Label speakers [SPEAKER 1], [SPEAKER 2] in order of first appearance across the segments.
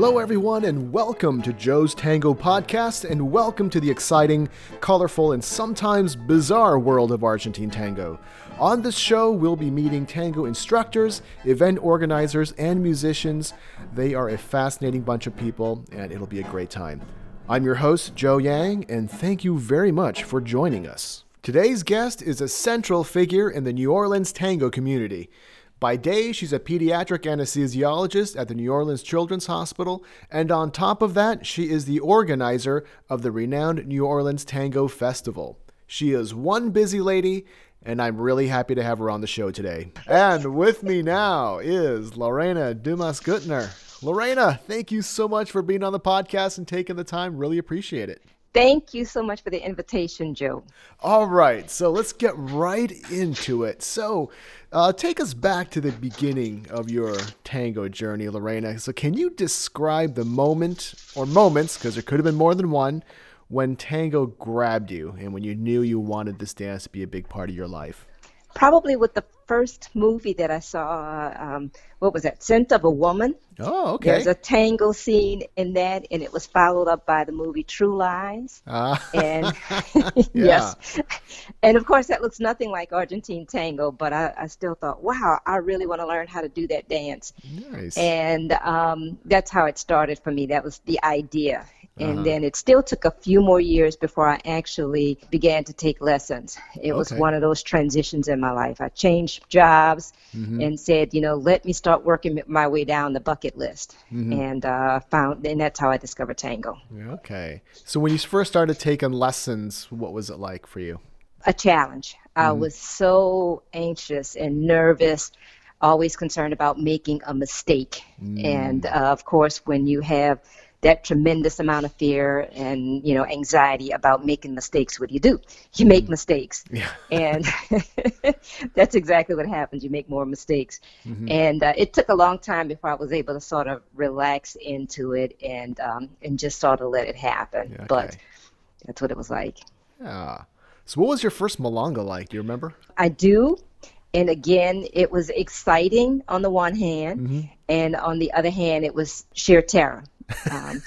[SPEAKER 1] Hello, everyone, and welcome to Joe's Tango Podcast, and welcome to the exciting, colorful, and sometimes bizarre world of Argentine tango. On this show, we'll be meeting tango instructors, event organizers, and musicians. They are a fascinating bunch of people, and it'll be a great time. I'm your host, Joe Yang, and thank you very much for joining us. Today's guest is a central figure in the New Orleans tango community. By day, she's a pediatric anesthesiologist at the New Orleans Children's Hospital, and on top of that, she is the organizer of the renowned New Orleans Tango Festival. She is one busy lady, and I'm really happy to have her on the show today. And with me now is Lorena Dumas Gutner. Lorena, thank you so much for being on the podcast and taking the time. Really appreciate it.
[SPEAKER 2] Thank you so much for the invitation, Joe.
[SPEAKER 1] All right, so let's get right into it. So, uh, take us back to the beginning of your tango journey, Lorena. So, can you describe the moment or moments, because there could have been more than one, when tango grabbed you and when you knew you wanted this dance to be a big part of your life?
[SPEAKER 2] Probably with the first movie that I saw, um, what was that, Scent of a Woman?
[SPEAKER 1] Oh, okay.
[SPEAKER 2] There's a tango scene in that, and it was followed up by the movie True Lies.
[SPEAKER 1] Ah.
[SPEAKER 2] And yes, and of course that looks nothing like Argentine tango, but I, I still thought, wow, I really want to learn how to do that dance.
[SPEAKER 1] Nice.
[SPEAKER 2] And um, that's how it started for me. That was the idea. And
[SPEAKER 1] Uh-huh.
[SPEAKER 2] then it still took a few more years before I actually began to take lessons. It was one of those transitions in my life. I changed jobs
[SPEAKER 1] Mm-hmm.
[SPEAKER 2] and said, you know, let me start working my way down the bucket list.
[SPEAKER 1] Mm-hmm.
[SPEAKER 2] And uh, found, and that's how I discovered tango.
[SPEAKER 1] Okay. So, when you first started taking lessons, what was it like for you?
[SPEAKER 2] a challenge. I
[SPEAKER 1] Mm-hmm.
[SPEAKER 2] was so anxious and nervous, always concerned about making a mistake.
[SPEAKER 1] Mm.
[SPEAKER 2] And uh, of course, when you have that tremendous amount of fear and you know anxiety about making mistakes, what do you do? You make mistakes,
[SPEAKER 1] Mm. Yeah.
[SPEAKER 2] and that's exactly what happens. You make more mistakes,
[SPEAKER 1] Mm-hmm.
[SPEAKER 2] and uh, it took a long time before I was able to sort of relax into it and um, and just sort of let it happen.
[SPEAKER 1] Yeah,
[SPEAKER 2] But that's what it was like.
[SPEAKER 1] Yeah. So, what was your first milonga like? Do you remember?
[SPEAKER 2] I do. And again, it was exciting on the one hand,
[SPEAKER 1] Mm-hmm.
[SPEAKER 2] and on the other hand, it was sheer terror. Um,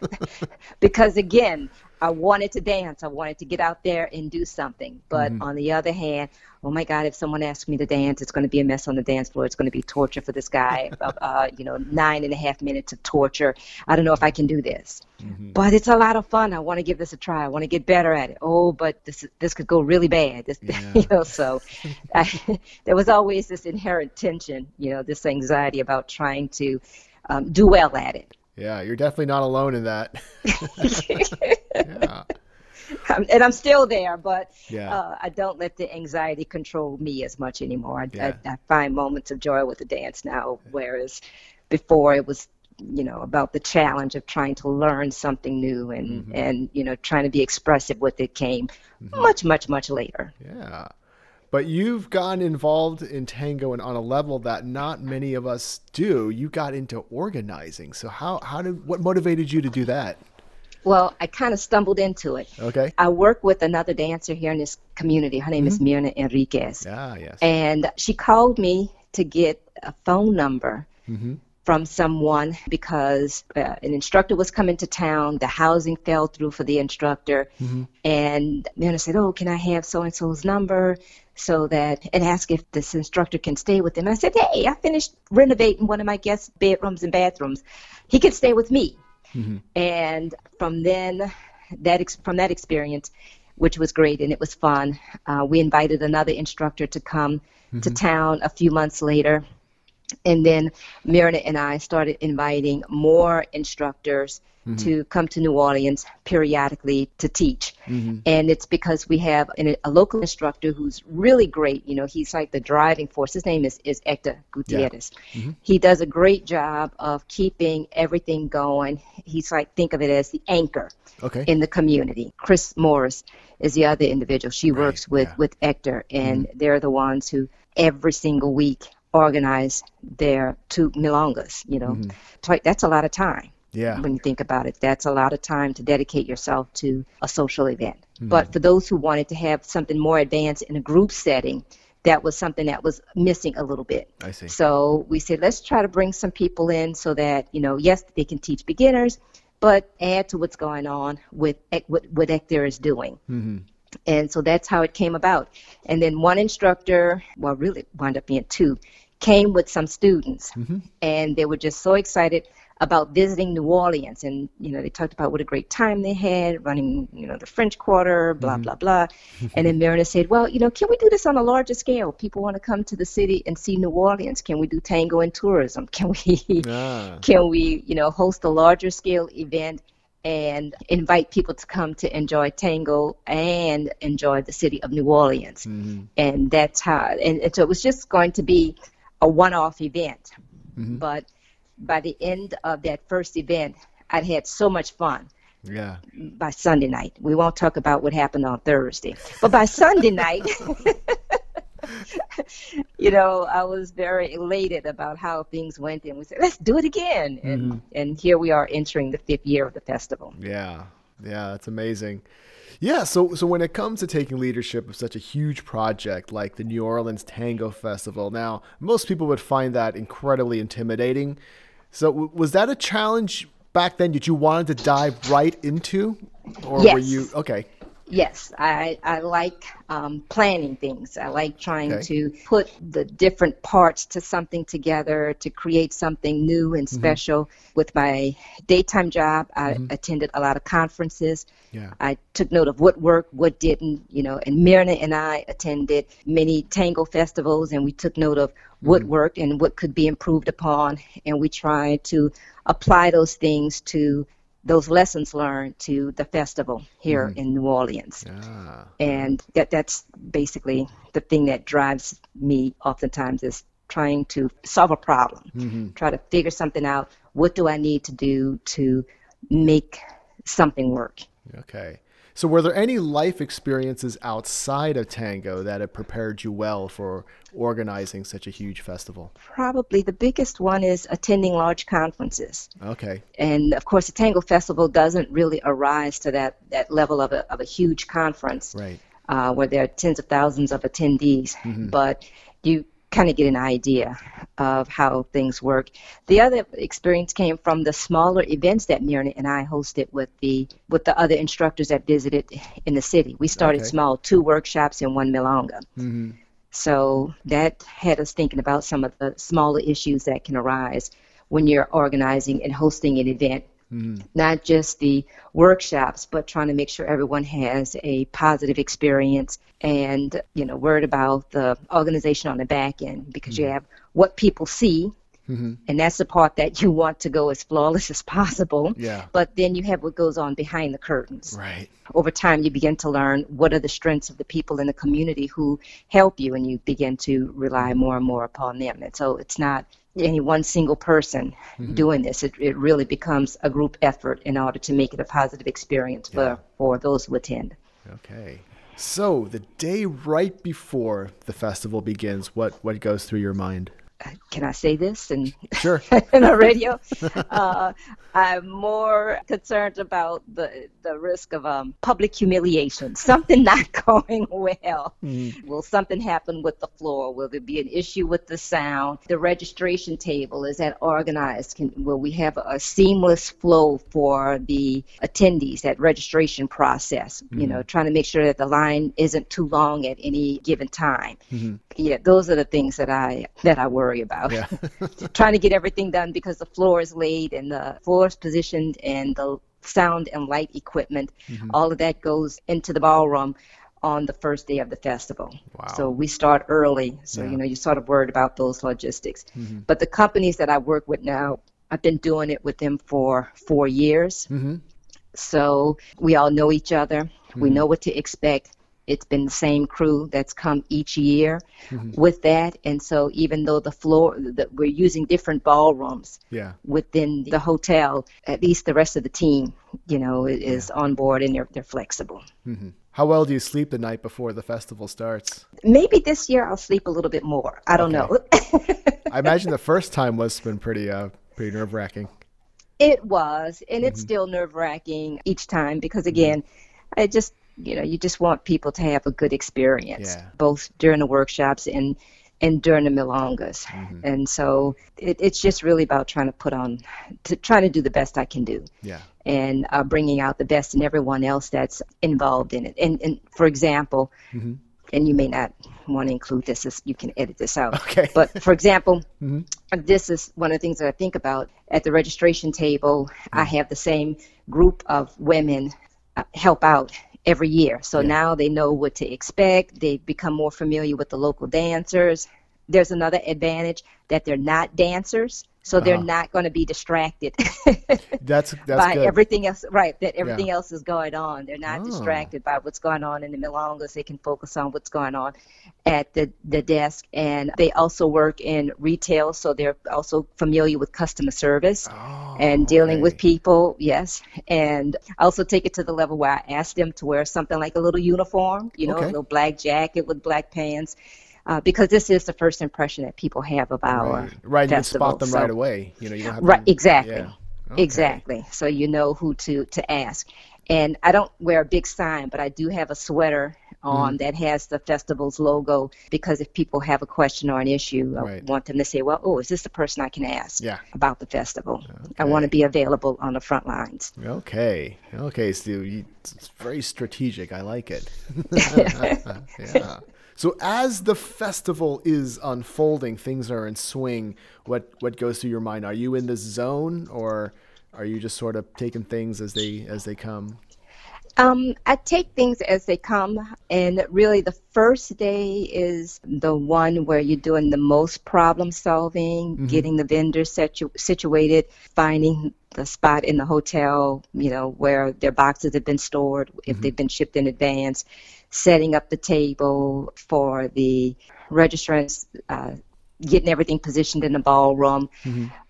[SPEAKER 2] because again, I wanted to dance. I wanted to get out there and do something. But
[SPEAKER 1] Mm-hmm.
[SPEAKER 2] on the other hand, oh my God, if someone asks me to dance, it's going to be a mess on the dance floor. It's going to be torture for this guy. uh, uh, you know, nine and a half minutes of torture. I don't know if I can do this.
[SPEAKER 1] Mm-hmm.
[SPEAKER 2] But it's a lot of fun. I want to give this a try. I want to get better at it. Oh, but this this could go really bad. This,
[SPEAKER 1] Yeah.
[SPEAKER 2] you know, so I, there was always this inherent tension. You know, this anxiety about trying to um, do well at it.
[SPEAKER 1] Yeah, you're definitely not alone in that. yeah.
[SPEAKER 2] And I'm still there, but
[SPEAKER 1] Yeah.
[SPEAKER 2] uh, I don't let the anxiety control me as much anymore. I,
[SPEAKER 1] Yeah.
[SPEAKER 2] I, I find moments of joy with the dance now, whereas before it was, you know, about the challenge of trying to learn something new and
[SPEAKER 1] Mm-hmm.
[SPEAKER 2] and you know trying to be expressive with it came much much much later.
[SPEAKER 1] Yeah. But you've gotten involved in tango and on a level that not many of us do. You got into organizing. So how how did what motivated you to do that?
[SPEAKER 2] Well, I kind of stumbled into it.
[SPEAKER 1] Okay.
[SPEAKER 2] I work with another dancer here in this community. Her name is Mirna Enriquez.
[SPEAKER 1] Ah, yes.
[SPEAKER 2] And she called me to get a phone number
[SPEAKER 1] Mm-hmm.
[SPEAKER 2] From someone because uh, an instructor was coming to town. The housing fell through for the instructor.
[SPEAKER 1] Mm-hmm.
[SPEAKER 2] And Mirna said, Oh, can I have so and so's number? So that, and ask if this instructor can stay with him. I said, Hey, I finished renovating one of my guest bedrooms and bathrooms. He can stay with me. And from then, that ex- from that experience, which was great and it was fun, uh, we invited another instructor to come to town a few months later. And then Mirna and I started inviting more instructors mm-hmm. to come to New Orleans periodically to teach. Mm-hmm. And it's because we have an, a local instructor who's really great. You know, he's like the driving force. His name is, is Hector Gutierrez. Mm-hmm. He does a great job of keeping everything going. He's like, think of it as the anchor
[SPEAKER 1] Okay.
[SPEAKER 2] in the community. Chris Morris is the other individual. She works with,
[SPEAKER 1] yeah.
[SPEAKER 2] with Hector, and they're the ones who every single week organize their two milongas. You know, Twi- that's a lot of time.
[SPEAKER 1] Yeah.
[SPEAKER 2] When you think about it, that's a lot of time to dedicate yourself to a social event. But for those who wanted to have something more advanced in a group setting, that was something that was missing a little bit.
[SPEAKER 1] I see.
[SPEAKER 2] So we said, let's try to bring some people in so that, you know, yes, they can teach beginners, but add to what's going on with what, what Eclair is doing.
[SPEAKER 1] Mm-hmm.
[SPEAKER 2] And so that's how it came about. And then one instructor, well, really wound up being two, came with some students,
[SPEAKER 1] Mm-hmm.
[SPEAKER 2] and they were just so excited about visiting New Orleans. And you know, they talked about what a great time they had running, you know, the French Quarter, blah blah blah. and then Marina said, "Well, you know, can we do this on a larger scale? People want to come to the city and see New Orleans. Can we do tango and tourism? Can we?"
[SPEAKER 1] Ah,
[SPEAKER 2] can we, you know, host a larger scale event and invite people to come to enjoy tango and enjoy the city of New Orleans?
[SPEAKER 1] mhm.
[SPEAKER 2] And that's how, and, and so it was just going to be a one off event.
[SPEAKER 1] Mhm.
[SPEAKER 2] But by the end of that first event, I'd had so much fun
[SPEAKER 1] yeah.
[SPEAKER 2] by Sunday night. We won't talk about what happened on Thursday, but by Sunday night, you know, I was very elated about how things went, and we said, "Let's do it again." And mm-hmm. and here we are entering the fifth year of the festival.
[SPEAKER 1] Yeah, yeah, that's amazing. Yeah, so so when it comes to taking leadership of such a huge project like the New Orleans Tango Festival, now most people would find that incredibly intimidating. So w- was that a challenge back then that you wanted to dive right into, or were you okay?
[SPEAKER 2] Yes, I, I like um, planning things. I like trying
[SPEAKER 1] Okay.
[SPEAKER 2] to put the different parts to something together to create something new and mm-hmm. special. With my daytime job, I mm-hmm. attended a lot of conferences.
[SPEAKER 1] Yeah.
[SPEAKER 2] I took note of what worked, what didn't, you know, and Myrna and I attended many tango festivals and we took note of what mm-hmm. worked and what could be improved upon. And we tried to apply those things to those lessons learned to the festival here in New Orleans.
[SPEAKER 1] Ah,
[SPEAKER 2] And that that's basically the thing that drives me oftentimes is trying to solve a problem,
[SPEAKER 1] mhm.
[SPEAKER 2] try to figure something out. What do I need to do to make something work?
[SPEAKER 1] okay. So were there any life experiences outside of tango that have prepared you well for organizing such a huge festival?
[SPEAKER 2] Probably the biggest one is attending large conferences.
[SPEAKER 1] Okay.
[SPEAKER 2] And of course, the Tango Festival doesn't really arise to that, that level of a, of a huge conference
[SPEAKER 1] Right.
[SPEAKER 2] uh, where there are tens of thousands of attendees, but you kind of get an idea of how things work. The other experience came from the smaller events that Myrna and I hosted with the with the other instructors that visited in the city. We started
[SPEAKER 1] Okay.
[SPEAKER 2] small, two workshops and one milonga.
[SPEAKER 1] hmm
[SPEAKER 2] So that had us thinking about some of the smaller issues that can arise when you're organizing and hosting an event. Not just the workshops, but trying to make sure everyone has a positive experience and, you know, worried about the organization on the back end because you have what people see,
[SPEAKER 1] hmm
[SPEAKER 2] and that's the part that you want to go as flawless as possible.
[SPEAKER 1] Yeah.
[SPEAKER 2] But then you have what goes on behind the curtains
[SPEAKER 1] Right.
[SPEAKER 2] over time you begin to learn what are the strengths of the people in the community who help you and you begin to rely more and more upon them and so it's not any one single person mm-hmm. doing this it, it really becomes a group effort in order to make it a positive experience for,
[SPEAKER 1] Yeah.
[SPEAKER 2] for those who attend
[SPEAKER 1] Okay. So the day right before the festival begins, what what goes through your mind?
[SPEAKER 2] Can I say this? And
[SPEAKER 1] Sure.
[SPEAKER 2] in the radio, uh, I'm more concerned about the the risk of um, public humiliation. Something not going well. Will something happen with the floor? Will there be an issue with the sound? The registration table is that organized? Can will we have a seamless flow for the attendees? That registration process. You know, trying to make sure that the line isn't too long at any given time. Yeah, those are the things that I that I worry about.
[SPEAKER 1] Yeah.
[SPEAKER 2] Trying to get everything done because the floor is laid and the floor is positioned and the sound and light equipment, mm-hmm. all of that goes into the ballroom on the first day of the festival.
[SPEAKER 1] Wow.
[SPEAKER 2] So we start early. So
[SPEAKER 1] Yeah.
[SPEAKER 2] you know you're sort of worried about those logistics. Mm-hmm. But the companies that I work with now, I've been doing it with them for four years.
[SPEAKER 1] hmm
[SPEAKER 2] So we all know each other. We mm-hmm. know what to expect. It's been the same crew that's come each year with that. And so even though the floor, that we're using different ballrooms
[SPEAKER 1] Yeah.
[SPEAKER 2] within the hotel, at least the rest of the team, you know, is on board and they're, they're flexible.
[SPEAKER 1] hmm How well do you sleep the night before the festival starts?
[SPEAKER 2] Maybe this year I'll sleep a little bit more. I don't know.
[SPEAKER 1] I imagine the first time must have been pretty uh pretty nerve wracking.
[SPEAKER 2] It was, and it's still nerve wracking each time because again, I just you know, you just want people to have a good experience,
[SPEAKER 1] Yeah.
[SPEAKER 2] both during the workshops and and during the milongas.
[SPEAKER 1] Mm-hmm.
[SPEAKER 2] And so it, it's just really about trying to put on, to trying to do the best I can do
[SPEAKER 1] Yeah.
[SPEAKER 2] and uh, bringing out the best in everyone else that's involved in it. And, and for example,
[SPEAKER 1] Mhm.
[SPEAKER 2] and you may not want to include this, as you can edit this out.
[SPEAKER 1] Okay.
[SPEAKER 2] But for example,
[SPEAKER 1] Mhm.
[SPEAKER 2] this is one of the things that I think about at the registration table. I
[SPEAKER 1] Mm-hmm.
[SPEAKER 2] have the same group of women uh, help out every year. So
[SPEAKER 1] Yeah.
[SPEAKER 2] now they know what to expect. They become more familiar with the local dancers. There's another advantage that they're not dancers, so they're
[SPEAKER 1] Uh-huh.
[SPEAKER 2] not going to be distracted
[SPEAKER 1] That's that's
[SPEAKER 2] by
[SPEAKER 1] good.
[SPEAKER 2] everything else. Right, that everything else is going on. They're not
[SPEAKER 1] Oh.
[SPEAKER 2] distracted by what's going on in the milongas. They can focus on what's going on at the, the desk. And they also work in retail, so they're also familiar with customer service
[SPEAKER 1] Oh,
[SPEAKER 2] and dealing with people. Yes, and I also take it to the level where I ask them to wear something like a little uniform, you know,
[SPEAKER 1] Okay.
[SPEAKER 2] a little black jacket with black pants, uh, because this is the first impression that people have of our
[SPEAKER 1] Right, right. You can spot them
[SPEAKER 2] So-
[SPEAKER 1] right away. You know, you don't have
[SPEAKER 2] Right,
[SPEAKER 1] to,
[SPEAKER 2] exactly.
[SPEAKER 1] Yeah. Okay.
[SPEAKER 2] Exactly. So you know who to to ask. And I don't wear a big sign, but I do have a sweater on that has the festival's logo because if people have a question or an issue, I
[SPEAKER 1] Right.
[SPEAKER 2] want them to say, "Well, oh, is this the person I can ask
[SPEAKER 1] Yeah.
[SPEAKER 2] about the festival?" I want to be available on the front lines.
[SPEAKER 1] Okay. Okay, Stu. You, it's very strategic. I like it. yeah. So as the festival is unfolding, things are in swing. What what goes through your mind? Are you in the zone, or are you just sort of taking things as they as they come?
[SPEAKER 2] Um, I take things as they come, and really the first day is the one where you're doing the most problem solving, getting the vendors situ- situated, finding the spot in the hotel, you know, where their boxes have been stored, if they've been shipped in advance, setting up the table for the registrants, uh, getting everything positioned in the ballroom,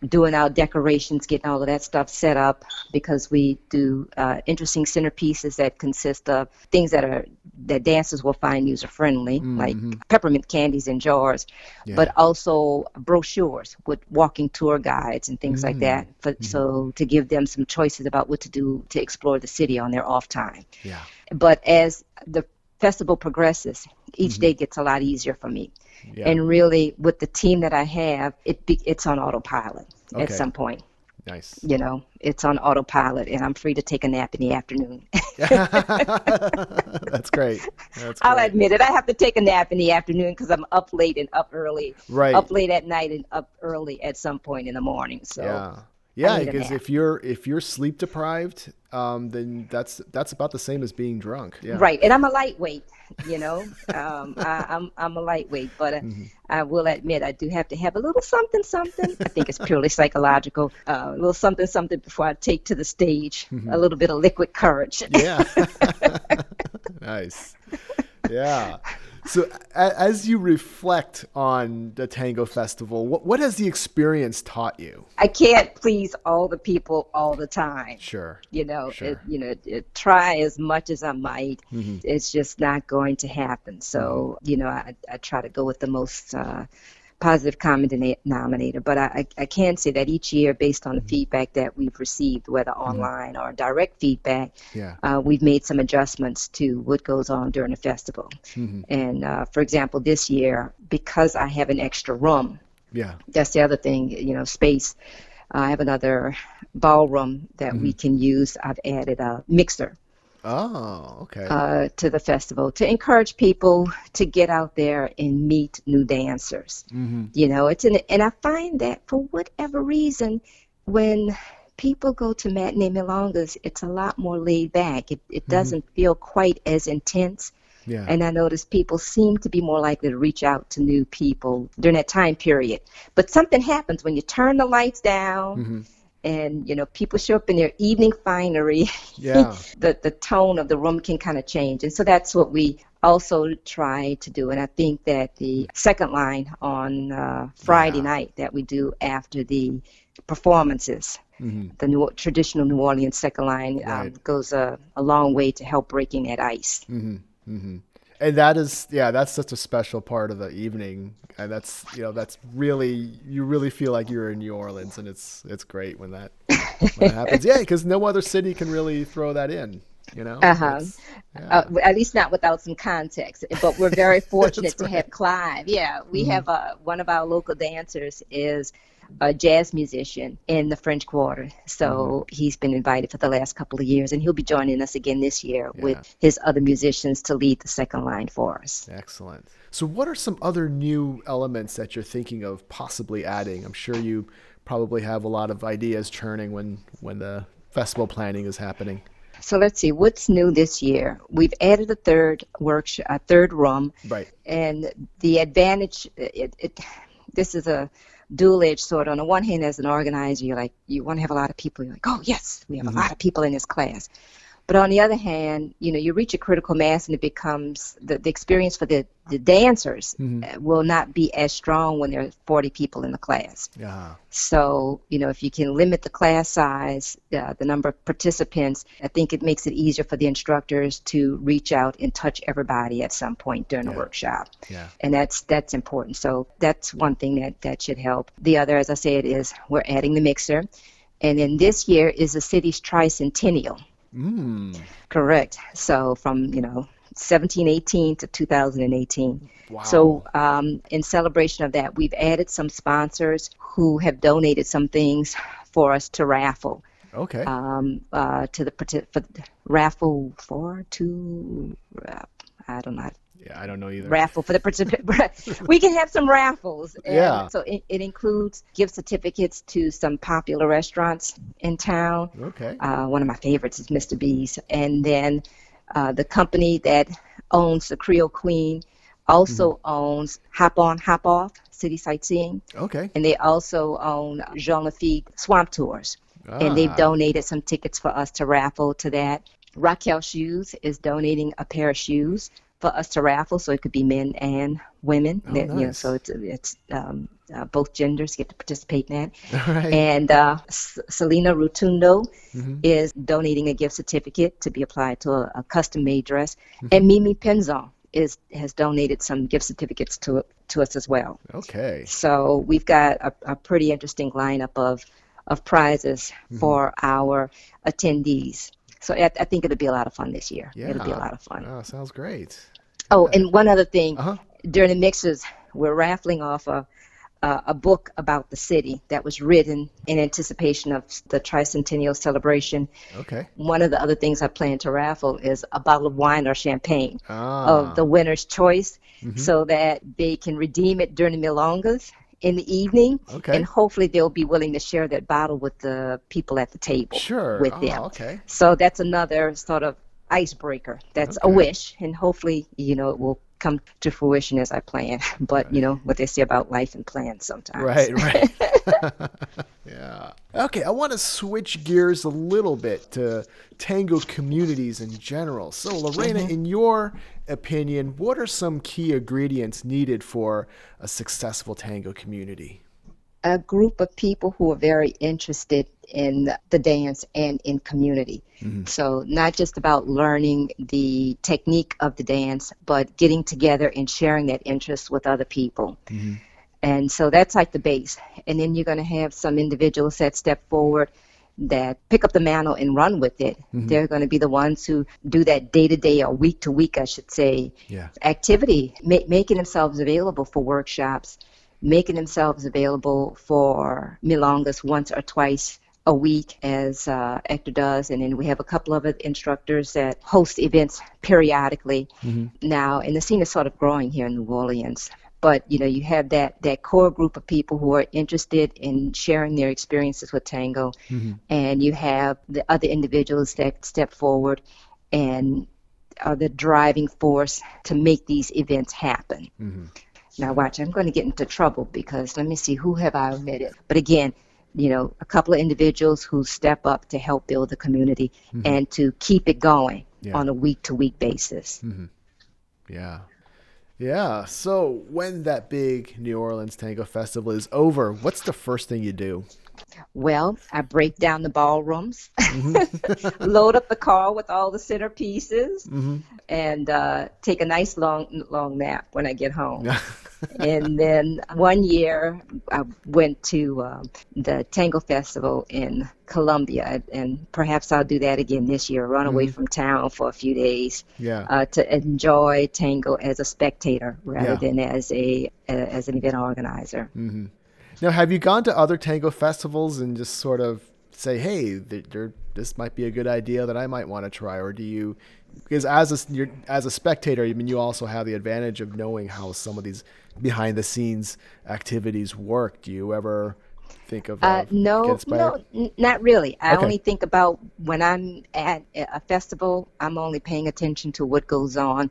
[SPEAKER 2] doing our decorations, getting all of that stuff set up because we do uh, interesting centerpieces that consist of things that are that dancers will find user friendly, like peppermint candies in jars,
[SPEAKER 1] Yeah.
[SPEAKER 2] but also brochures with walking tour guides and things like that. For, So to give them some choices about what to do to explore the city on their off time.
[SPEAKER 1] Yeah.
[SPEAKER 2] But as the festival progresses, each mm-hmm. day gets a lot easier for me.
[SPEAKER 1] Yeah.
[SPEAKER 2] And really, with the team that I have, it be, it's on autopilot
[SPEAKER 1] Okay.
[SPEAKER 2] at some point.
[SPEAKER 1] nice.
[SPEAKER 2] You know, it's on autopilot, and I'm free to take a nap in the afternoon.
[SPEAKER 1] That's great. That's
[SPEAKER 2] I'll
[SPEAKER 1] great.
[SPEAKER 2] admit it. I have to take a nap in the afternoon because I'm up late and up early.
[SPEAKER 1] Right.
[SPEAKER 2] Up late at night and up early at some point in the morning. So
[SPEAKER 1] Yeah. Yeah, because if you're if you're sleep deprived, um, then that's that's about the same as being drunk. Yeah.
[SPEAKER 2] Right, and I'm a lightweight, you know. um, I, I'm I'm a lightweight, but uh,
[SPEAKER 1] Mm-hmm.
[SPEAKER 2] I will admit I do have to have a little something, something. I think it's purely psychological. Uh, a little something, something before I take to the stage. A little bit of liquid courage.
[SPEAKER 1] Mm-hmm. Yeah. nice. Yeah. So as you reflect on the Tango Festival, what what has the experience taught you?
[SPEAKER 2] I can't please all the people all the time.
[SPEAKER 1] Sure.
[SPEAKER 2] You know,
[SPEAKER 1] Sure.
[SPEAKER 2] it, you know, it, try as much as I might,
[SPEAKER 1] Mm-hmm.
[SPEAKER 2] it's just not going to happen. So, you know, I, I try to go with the most uh, positive common denominator. But I, I, can say that each year, based on the feedback that we've received, whether online or direct feedback,
[SPEAKER 1] Yeah.
[SPEAKER 2] uh, we've made some adjustments to what goes on during the festival.
[SPEAKER 1] Mm-hmm.
[SPEAKER 2] And uh, for example, this year, because I have an extra room,
[SPEAKER 1] Yeah.
[SPEAKER 2] that's the other thing, you know, space. I have another ballroom that we can use. I've added a mixer
[SPEAKER 1] Oh, okay.
[SPEAKER 2] uh, to the festival to encourage people to get out there and meet new dancers.
[SPEAKER 1] mm-hmm.
[SPEAKER 2] You know, it's an, and I find that for whatever reason, when people go to matinee milongas, it's a lot more laid back. It, it doesn't feel quite as intense.
[SPEAKER 1] Yeah.
[SPEAKER 2] And I notice people seem to be more likely to reach out to new people during that time period. But something happens when you turn the lights down
[SPEAKER 1] Mm-hmm.
[SPEAKER 2] And you know people show up in their evening finery.
[SPEAKER 1] Yeah.
[SPEAKER 2] the the tone of the room can kind of change. And so that's what we also try to do. And I think that the second line on uh, Friday
[SPEAKER 1] Yeah.
[SPEAKER 2] night that we do after the performances
[SPEAKER 1] Mhm.
[SPEAKER 2] the New, traditional New Orleans second line um, goes a, a long way to help breaking that ice.
[SPEAKER 1] Mm-hmm. Mm-hmm. And that is, yeah, that's such a special part of the evening, and that's, you know, that's really, you really feel like you're in New Orleans, and it's, it's great when that, when that happens. Yeah, because no other city can really throw that in. You know,
[SPEAKER 2] Uh-huh.
[SPEAKER 1] Yeah.
[SPEAKER 2] Uh, at least not without some context. But we're very fortunate to
[SPEAKER 1] right.
[SPEAKER 2] have Clive. Yeah, we
[SPEAKER 1] Mhm.
[SPEAKER 2] have uh, one of our local dancers is a jazz musician in the French Quarter. So
[SPEAKER 1] Mm-hmm.
[SPEAKER 2] he's been invited for the last couple of years, and he'll be joining us again this year
[SPEAKER 1] Yeah.
[SPEAKER 2] with his other musicians to lead the second line for us.
[SPEAKER 1] Excellent. So, what are some other new elements that you're thinking of possibly adding? I'm sure you probably have a lot of ideas churning when when the festival planning is happening.
[SPEAKER 2] So let's see what's new this year. We've added a third workshop, a third room,
[SPEAKER 1] Right.
[SPEAKER 2] and the advantage it, it this is a dual-edged sword. On the one hand as an organizer you're like you want to have a lot of people. You're like oh yes we have
[SPEAKER 1] Mhm.
[SPEAKER 2] a lot of people in this class but on the other hand you know you reach a critical mass and it becomes the, the experience for the, the dancers
[SPEAKER 1] Mhm.
[SPEAKER 2] uh, will not be as strong when there are 40 people in the class
[SPEAKER 1] Yeah.
[SPEAKER 2] so, you know, if you can limit the class size, uh, the number of participants, I think it makes it easier for the instructors to reach out and touch everybody at some point during
[SPEAKER 1] Yeah.
[SPEAKER 2] the workshop.
[SPEAKER 1] Yeah.
[SPEAKER 2] And that's that's important. So that's one thing that that should help. The other, as I said, is we're adding the mixer, and then this year is the city's tricentennial.
[SPEAKER 1] Mm.
[SPEAKER 2] Correct. So from you know 1718 to 2018.
[SPEAKER 1] Wow.
[SPEAKER 2] So, um, in celebration of that, we've added some sponsors who have donated some things for us to raffle.
[SPEAKER 1] okay.
[SPEAKER 2] Um, uh, to the for raffle for to uh, I don't know
[SPEAKER 1] yeah, I don't know either.
[SPEAKER 2] raffle for the participant. we can have some raffles. And
[SPEAKER 1] Yeah.
[SPEAKER 2] So it, it includes gift certificates to some popular restaurants in town.
[SPEAKER 1] okay.
[SPEAKER 2] Uh, one of my favorites is Mr. B's. And then uh, the company that owns the Creole Queen also
[SPEAKER 1] Mm-hmm.
[SPEAKER 2] owns Hop On, Hop Off City Sightseeing.
[SPEAKER 1] okay.
[SPEAKER 2] And they also own Jean Lafitte Swamp Tours. And they've
[SPEAKER 1] Ah,
[SPEAKER 2] donated some tickets for us to raffle to that. Raquel Shoes is donating a pair of shoes for us to raffle, so it could be men and women.
[SPEAKER 1] Oh,
[SPEAKER 2] That- you know, so it's, it's um, uh, both genders get to participate in that.
[SPEAKER 1] Right.
[SPEAKER 2] And uh, S- Selena Rotundo
[SPEAKER 1] Mhm.
[SPEAKER 2] is donating a gift certificate to be applied to a, a custom-made dress,
[SPEAKER 1] Mm-hmm.
[SPEAKER 2] and Mimi Penzon is has donated some gift certificates to to us as well.
[SPEAKER 1] Okay.
[SPEAKER 2] So we've got a, a pretty interesting lineup of of prizes
[SPEAKER 1] Mm-hmm.
[SPEAKER 2] for our attendees. So I, I think it'll be a lot of fun this year. Yeah. It'll be a lot of fun.
[SPEAKER 1] Oh, sounds great.
[SPEAKER 2] Oh, and one other thing,
[SPEAKER 1] Uh huh.
[SPEAKER 2] during the mixes, we're raffling off a, a a book about the city that was written in anticipation of the tricentennial celebration.
[SPEAKER 1] Okay.
[SPEAKER 2] One of the other things I plan to raffle is a bottle of wine or champagne
[SPEAKER 1] Ah.
[SPEAKER 2] of the winner's choice,
[SPEAKER 1] Mhm.
[SPEAKER 2] so that they can redeem it during the milongas in the evening,
[SPEAKER 1] Okay.
[SPEAKER 2] and hopefully they'll be willing to share that bottle with the people at the table
[SPEAKER 1] Sure.
[SPEAKER 2] with
[SPEAKER 1] oh,
[SPEAKER 2] them.
[SPEAKER 1] Okay.
[SPEAKER 2] So that's another sort of icebreaker. That's a wish, and hopefully, you know, it will come to fruition as I plan. But you know what they say about life and plans sometimes.
[SPEAKER 1] Right, right. yeah. Okay, I want to switch gears a little bit to tango communities in general. So, Lorena, mm-hmm. in your opinion, what are some key ingredients needed for a successful tango community?
[SPEAKER 2] A group of people who are very interested in the dance and in community. Mm-hmm. So, not just about learning the technique of the dance, but getting together and sharing that interest with other people. Mm-hmm. And so that's like the base. And then you're going to have some individuals that step forward that pick up the mantle and run with it. Mm-hmm. They're going to be the ones who do that day to day or week to week, I should say,
[SPEAKER 1] Yeah.
[SPEAKER 2] activity, ma- making themselves available for workshops, making themselves available for milongas once or twice a week, as uh, Hector does. And then we have a couple of instructors that host events periodically mm-hmm. now. And the scene is sort of growing here in New Orleans. But you know, you have that that core group of people who are interested in sharing their experiences with tango, mm-hmm. and you have the other individuals that step forward and are the driving force to make these events happen. Mm-hmm. Now, watch, I'm going to get into trouble because let me see, who have I omitted? But again, you know, a couple of individuals who step up to help build the community mm-hmm. and to keep it going
[SPEAKER 1] Yeah.
[SPEAKER 2] on a week to week basis. Mm-hmm.
[SPEAKER 1] Yeah. Yeah. So, when that big New Orleans Tango Festival is over, what's the first thing you do?
[SPEAKER 2] Well, I break down the ballrooms, load up the car with all the centerpieces, and uh, take a nice long long nap when I get home. and then one year I went to um, the Tango Festival in Colombia, and perhaps I'll do that again this year. Run away
[SPEAKER 1] Mhm.
[SPEAKER 2] from town for a few days
[SPEAKER 1] Yeah.
[SPEAKER 2] uh, to enjoy tango as a spectator rather
[SPEAKER 1] Yeah.
[SPEAKER 2] than as a as an event organizer.
[SPEAKER 1] Now, have you gone to other tango festivals and just sort of say, "Hey, there, this might be a good idea that I might want to try," or do you? Because as a you're, as a spectator, I mean, you also have the advantage of knowing how some of these behind the scenes activities work. Do you ever think of,
[SPEAKER 2] Uh, no, no, n- not really. I
[SPEAKER 1] Okay.
[SPEAKER 2] only think about when I'm at a festival. I'm only paying attention to what goes on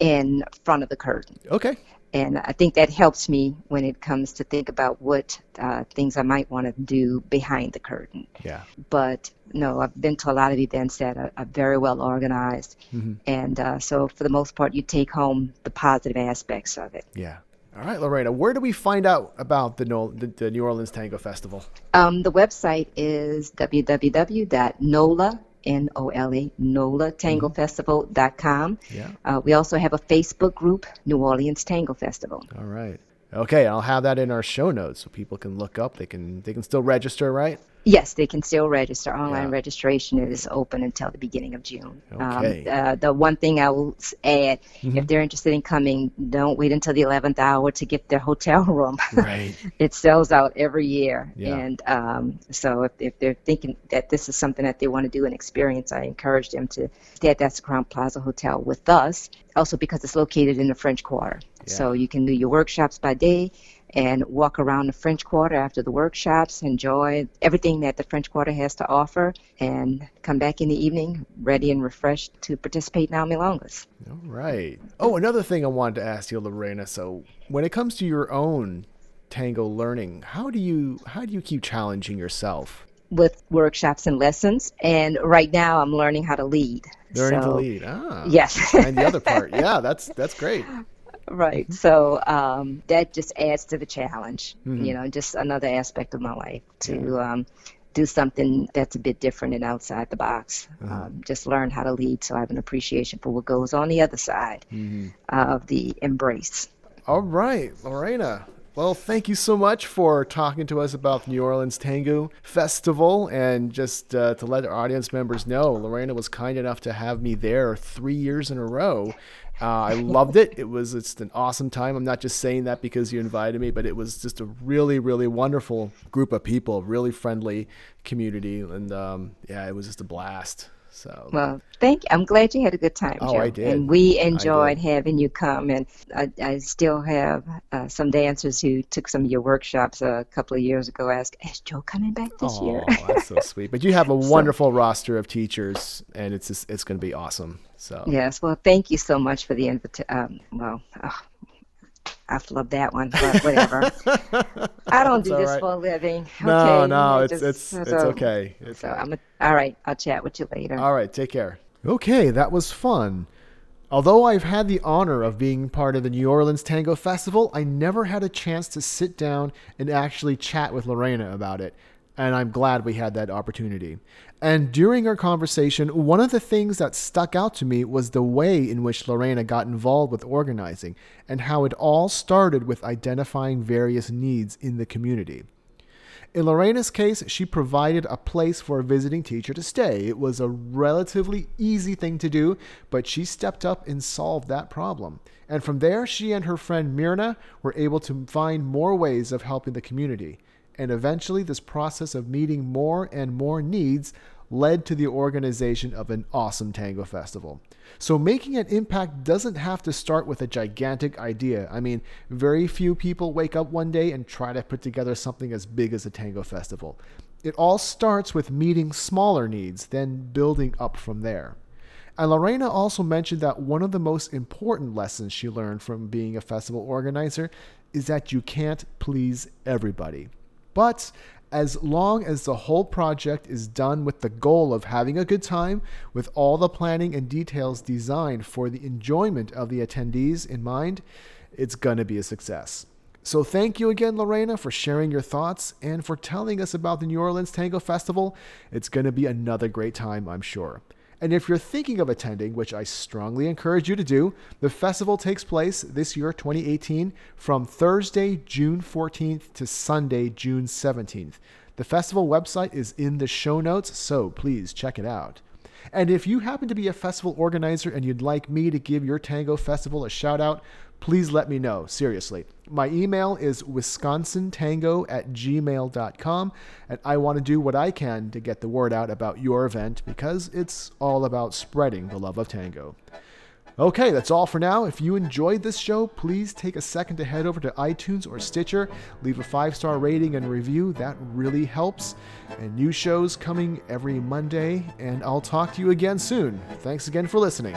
[SPEAKER 2] in front of the curtain.
[SPEAKER 1] Okay.
[SPEAKER 2] And I think that helps me when it comes to think about what uh, things I might want to do behind the curtain.
[SPEAKER 1] Yeah.
[SPEAKER 2] But no, I've been to a lot of events that are, are very well organized,
[SPEAKER 1] Mhm.
[SPEAKER 2] and uh, so for the most part, you take home the positive aspects of it.
[SPEAKER 1] Yeah. All right, Lorena. Where do we find out about the, Nol- the, the New Orleans Tango Festival?
[SPEAKER 2] Um, the website is www.nola. N-O-L-A, NOLATangoFestival.com.
[SPEAKER 1] Yeah.
[SPEAKER 2] Uh, we also have a Facebook group, New Orleans Tango Festival.
[SPEAKER 1] All right. Okay, I'll have that in our show notes so people can look up. They can they can still register, right?
[SPEAKER 2] Yes, they can still register. Online
[SPEAKER 1] Yeah.
[SPEAKER 2] registration is open until the beginning of June.
[SPEAKER 1] Okay.
[SPEAKER 2] Um, uh, the one thing I will add,
[SPEAKER 1] Mm-hmm.
[SPEAKER 2] if they're interested in coming, don't wait until the 11th hour to get their hotel room.
[SPEAKER 1] Right.
[SPEAKER 2] it sells out every year.
[SPEAKER 1] Yeah.
[SPEAKER 2] And um, so if, if they're thinking that this is something that they want to do and experience, I encourage them to stay at that Crowne Plaza Hotel with us, also because it's located in the French Quarter. So you can do your workshops by day and walk around the French Quarter after the workshops, enjoy everything that the French Quarter has to offer, and come back in the evening ready and refreshed to participate in Al Milongas.
[SPEAKER 1] All right. Oh, another thing I wanted to ask you, Lorena. So, when it comes to your own tango learning, how do you how do you keep challenging yourself?
[SPEAKER 2] with workshops and lessons. And right now, I'm learning how to lead.
[SPEAKER 1] Learning to lead. Ah.
[SPEAKER 2] Yes.
[SPEAKER 1] and the other part. Yeah, that's that's great.
[SPEAKER 2] Right. So um, that just adds to the challenge.
[SPEAKER 1] Mhm.
[SPEAKER 2] You know, just another aspect of my life to um, do something that's a bit different and outside the box.
[SPEAKER 1] Uh-huh.
[SPEAKER 2] Um, just learn how to lead, so I have an appreciation for what goes on the other side
[SPEAKER 1] Mhm.
[SPEAKER 2] of the embrace.
[SPEAKER 1] All right, Lorena. Well, thank you so much for talking to us about the New Orleans Tango Festival. And just uh, to let our audience members know, Lorena was kind enough to have me there three years in a row. Uh, I loved it. It was just an awesome time. I'm not just saying that because you invited me, but it was just a really, really wonderful group of people, really friendly community, and um, yeah, it was just a blast. So
[SPEAKER 2] Well, thank you. I'm glad you had a good time,
[SPEAKER 1] Oh,
[SPEAKER 2] Joe.
[SPEAKER 1] I did.
[SPEAKER 2] And we enjoyed having you come. And I, I still have uh, some dancers who took some of your workshops a couple of years ago ask, is Joe coming back this year?
[SPEAKER 1] Oh, that's so sweet. But you have a wonderful roster of teachers, and it's just, it's going to be awesome. So
[SPEAKER 2] Yes, well, thank you so much for the invitation. Um, well, oh, I flubbed that one, but whatever. I don't do this
[SPEAKER 1] right.
[SPEAKER 2] for a living.
[SPEAKER 1] no,
[SPEAKER 2] okay?
[SPEAKER 1] no, it's
[SPEAKER 2] just-
[SPEAKER 1] it's it's okay. It's
[SPEAKER 2] So. I'm a, all right. I'll chat with you later.
[SPEAKER 1] All right, take care. Okay, that was fun. Although I've had the honor of being part of the New Orleans Tango Festival, I never had a chance to sit down and actually chat with Lorena about it. And I'm glad we had that opportunity. And during our conversation, one of the things that stuck out to me was the way in which Lorena got involved with organizing and how it all started with identifying various needs in the community. In Lorena's case, she provided a place for a visiting teacher to stay. It was a relatively easy thing to do, but she stepped up and solved that problem. And from there, she and her friend Myrna were able to find more ways of helping the community. And eventually, this process of meeting more and more needs led to the organization of an awesome tango festival. So, making an impact doesn't have to start with a gigantic idea. I mean, very few people wake up one day and try to put together something as big as a tango festival. It all starts with meeting smaller needs, then building up from there. And Lorena also mentioned that one of the most important lessons she learned from being a festival organizer is that you can't please everybody. But as long as the whole project is done with the goal of having a good time, with all the planning and details designed for the enjoyment of the attendees in mind, it's going to be a success. So, thank you again, Lorena, for sharing your thoughts and for telling us about the New Orleans Tango Festival. It's going to be another great time, I'm sure. And if you're thinking of attending, which I strongly encourage you to do, the festival takes place this year, 2018, from Thursday, June 14th to Sunday, June 17th. The festival website is in the show notes, so please check it out. And if you happen to be a festival organizer and you'd like me to give your Tango Festival a shout out, please let me know. Seriously. My email is wisconsintango at gmail.com, and I want to do what I can to get the word out about your event because it's all about spreading the love of tango. Okay, that's all for now. If you enjoyed this show, please take a second to head over to iTunes or Stitcher, leave a five star rating and review. That really helps. And new shows coming every Monday, and I'll talk to you again soon. Thanks again for listening.